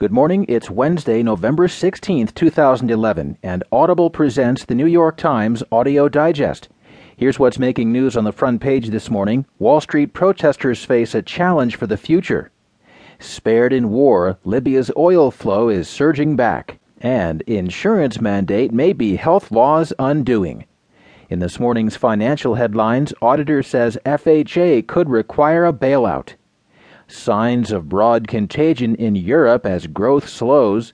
Good morning. It's Wednesday, November 16th, 2011, and Audible presents the New York Times Audio Digest. Here's what's making news on the front page this morning Wall Street protesters face a challenge for the future. Spared in war, Libya's oil flow is surging back, and insurance mandate may be health laws undoing. In this morning's financial headlines, auditor says FHA could require a bailout signs of broad contagion in Europe as growth slows,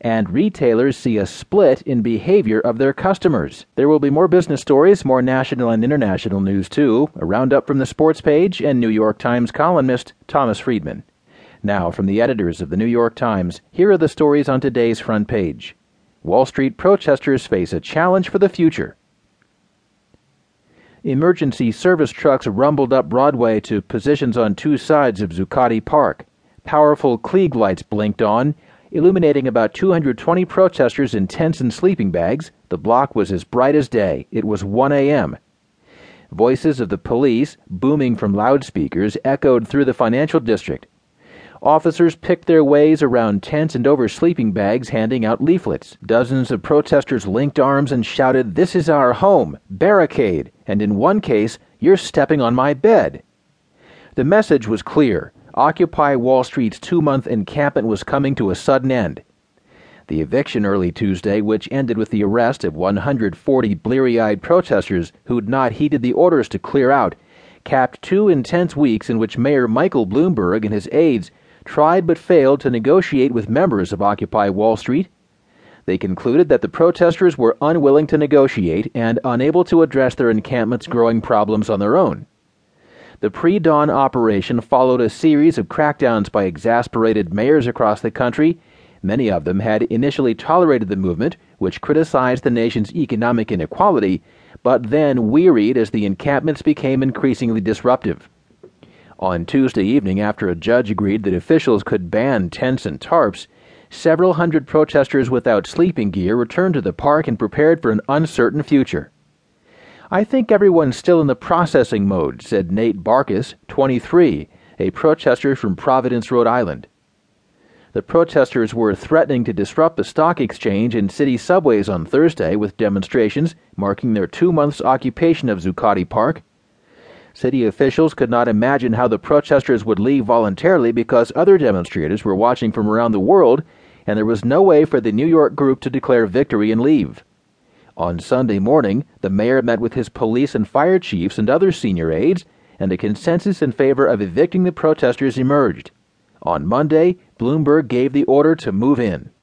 and retailers see a split in behavior of their customers. There will be more business stories, more national and international news too, a roundup from the sports page, and New York Times columnist Thomas Friedman. Now, from the editors of the New York Times, here are the stories on today's front page. Wall Street protesters face a challenge for the future. Emergency service trucks rumbled up Broadway to positions on two sides of Zuccotti Park. Powerful Klieg lights blinked on, illuminating about 220 protesters in tents and sleeping bags. The block was as bright as day. It was 1 a.m. Voices of the police, booming from loudspeakers, echoed through the financial district. Officers picked their ways around tents and over sleeping bags, handing out leaflets. Dozens of protesters linked arms and shouted, This is our home! Barricade! And in one case, You're stepping on my bed! The message was clear. Occupy Wall Street's two month encampment was coming to a sudden end. The eviction early Tuesday, which ended with the arrest of 140 bleary eyed protesters who'd not heeded the orders to clear out, capped two intense weeks in which Mayor Michael Bloomberg and his aides tried but failed to negotiate with members of Occupy Wall Street. They concluded that the protesters were unwilling to negotiate and unable to address their encampment's growing problems on their own. The pre dawn operation followed a series of crackdowns by exasperated mayors across the country. Many of them had initially tolerated the movement, which criticized the nation's economic inequality, but then wearied as the encampments became increasingly disruptive. On Tuesday evening, after a judge agreed that officials could ban tents and tarps, several hundred protesters without sleeping gear returned to the park and prepared for an uncertain future. I think everyone's still in the processing mode, said Nate Barkus, 23, a protester from Providence, Rhode Island. The protesters were threatening to disrupt the stock exchange and city subways on Thursday with demonstrations marking their two months occupation of Zuccotti Park City officials could not imagine how the protesters would leave voluntarily because other demonstrators were watching from around the world, and there was no way for the New York group to declare victory and leave. On Sunday morning, the mayor met with his police and fire chiefs and other senior aides, and a consensus in favor of evicting the protesters emerged. On Monday, Bloomberg gave the order to move in.